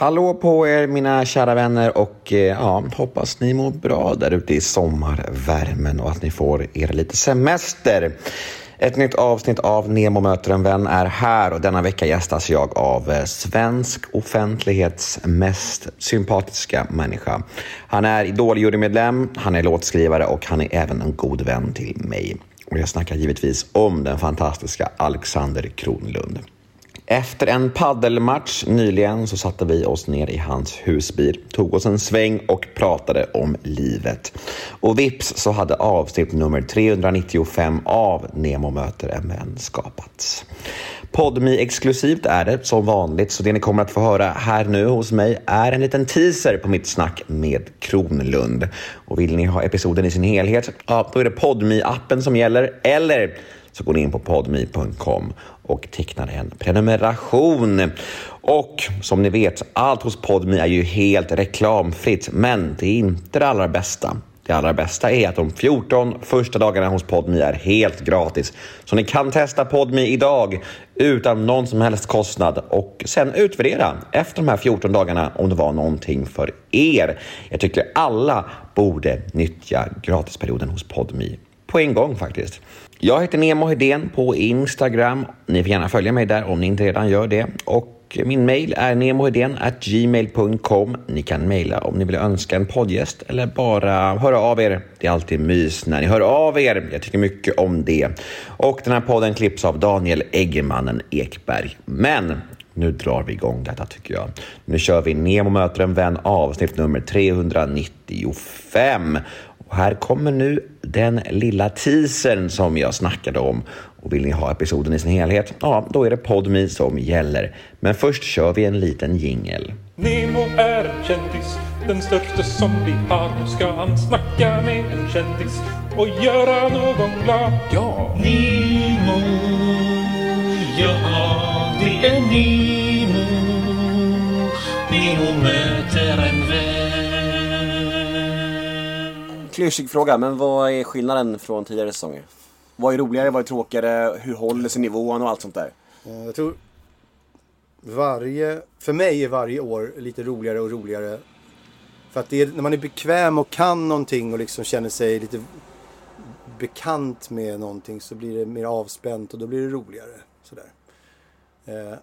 Hallå på er mina kära vänner och eh, ja, hoppas ni mår bra där ute i sommarvärmen och att ni får er lite semester. Ett nytt avsnitt av Nemo möter en vän är här och denna vecka gästas jag av eh, svensk offentlighets mest sympatiska människa. Han är Idol-jurymedlem, han är låtskrivare och han är även en god vän till mig. Och jag snackar givetvis om den fantastiska Alexander Kronlund. Efter en paddelmatch nyligen så satte vi oss ner i hans husbil, tog oss en sväng och pratade om livet. Och vips så hade avsnitt nummer 395 av Nemo möter en vän skapats. Podmi exklusivt är det som vanligt, så det ni kommer att få höra här nu hos mig är en liten teaser på mitt snack med Kronlund. Och vill ni ha episoden i sin helhet, ja, då är det podmi appen som gäller, eller så går ni in på podme.com och tecknar en prenumeration. Och som ni vet, allt hos Podme är ju helt reklamfritt, men det är inte det allra bästa. Det allra bästa är att de 14 första dagarna hos Podme är helt gratis. Så ni kan testa Podme idag utan någon som helst kostnad och sen utvärdera efter de här 14 dagarna om det var någonting för er. Jag tycker alla borde nyttja gratisperioden hos Podme på en gång faktiskt. Jag heter Nemo Hedén på Instagram. Ni får gärna följa mig där om ni inte redan gör det. Och min mail är gmail.com. Ni kan mejla om ni vill önska en poddgäst eller bara höra av er. Det är alltid mys när ni hör av er. Jag tycker mycket om det. Och den här podden klipps av Daniel Eggemannen Ekberg. Men nu drar vi igång detta tycker jag. Nu kör vi Nemo möter en vän avsnitt nummer 395. Och här kommer nu den lilla teasern som jag snackade om. Och vill ni ha episoden i sin helhet, ja, då är det Podme som gäller. Men först kör vi en liten jingel. Nemo är en kändis, den största som vi har. Nu ska han snacka med en kändis och göra någon glad. Ja! Nemo, ja det är Nemo. Nemo möter en vän. Klyschig fråga, men vad är skillnaden från tidigare säsonger? Vad är roligare, vad är tråkigare, hur håller sig nivån och allt sånt där? Eh, jag tror varje, för mig är varje år lite roligare och roligare. För att det är, när man är bekväm och kan någonting och liksom känner sig lite bekant med någonting så blir det mer avspänt och då blir det roligare. Sådär. Eh,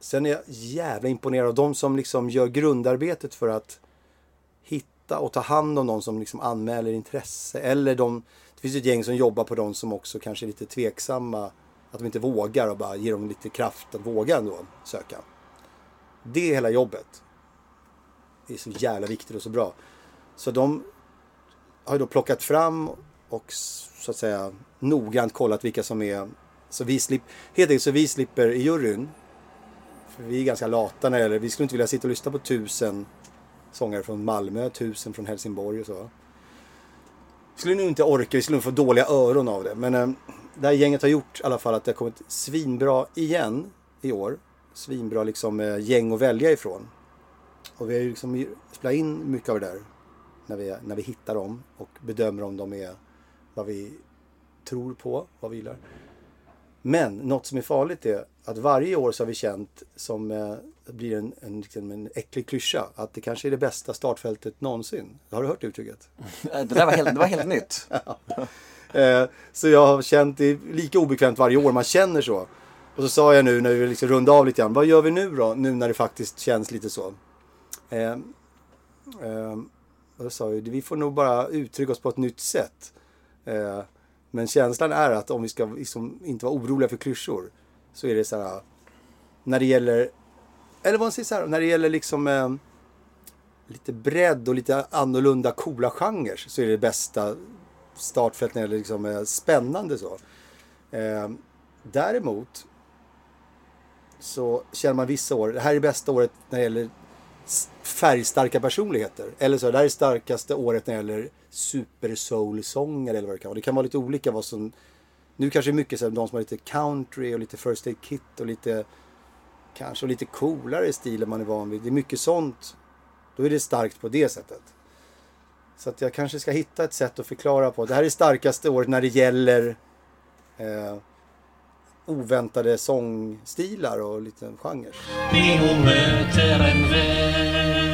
sen är jag jävla imponerad av de som liksom gör grundarbetet för att hitta och ta hand om de som liksom anmäler intresse. Eller de, det finns ett gäng som jobbar på de som också kanske är lite tveksamma. Att de inte vågar och bara ger dem lite kraft att våga ändå söka. Det är hela jobbet. Det är så jävla viktigt och så bra. Så de har ju då plockat fram och så att säga noggrant kollat vilka som är så vi slipper, helt enkelt så vi slipper i juryn. För vi är ganska lata när det gäller, vi skulle inte vilja sitta och lyssna på tusen sångare från Malmö, tusen från Helsingborg och så. Vi skulle nog inte orka, vi skulle nog få dåliga öron av det. Men eh, det här gänget har gjort i alla fall att det har kommit svinbra igen i år. Svinbra liksom eh, gäng att välja ifrån. Och vi har ju liksom spelat in mycket av det där. När vi, när vi hittar dem och bedömer om de är vad vi tror på, vad vi gillar. Men något som är farligt är att varje år så har vi känt som eh, blir en, en, liksom en äcklig klyscha att det kanske är det bästa startfältet någonsin. Har du hört uttrycket? Det där var helt, det var helt nytt. Eh, så jag har känt det lika obekvämt varje år, man känner så. Och så sa jag nu när vi liksom rundade av lite grann, vad gör vi nu då? Nu när det faktiskt känns lite så. Eh, eh, då sa vi, vi får nog bara uttrycka oss på ett nytt sätt. Eh, men känslan är att om vi ska liksom inte vara oroliga för klyschor så är det så här, när det gäller, eller vad man säger så här, när det gäller liksom eh, lite bredd och lite annorlunda coola genrer så är det det bästa startfält när det gäller liksom, eh, spännande så. Eh, däremot så känner man vissa år, det här är bästa året när det gäller färgstarka personligheter. Eller så, det här är starkaste året när det gäller super soul-sånger eller vad det kan vara. Det kan vara lite olika vad som, nu kanske det är mycket så här, de som har lite country och lite first aid kit och lite, kanske lite coolare stil än man är van vid. Det är mycket sånt. Då är det starkt på det sättet. Så att jag kanske ska hitta ett sätt att förklara på. Det här är starkaste året när det gäller eh, oväntade sångstilar och lite genrer. Nemo möter en vän.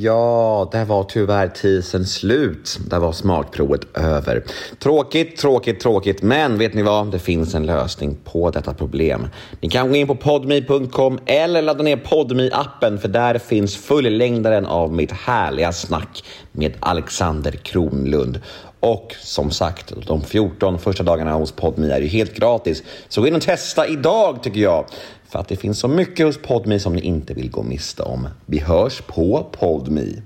Ja, där var tyvärr tisen slut. Där var smakprovet över. Tråkigt, tråkigt, tråkigt. Men vet ni vad? Det finns en lösning på detta problem. Ni kan gå in på podme.com eller ladda ner podme appen för där finns fullängdaren av mitt härliga snack med Alexander Kronlund. Och som sagt, de 14 första dagarna hos Podme är ju helt gratis. Så gå in och testa idag tycker jag. För att det finns så mycket hos Podme som ni inte vill gå miste om. Vi hörs på Podme.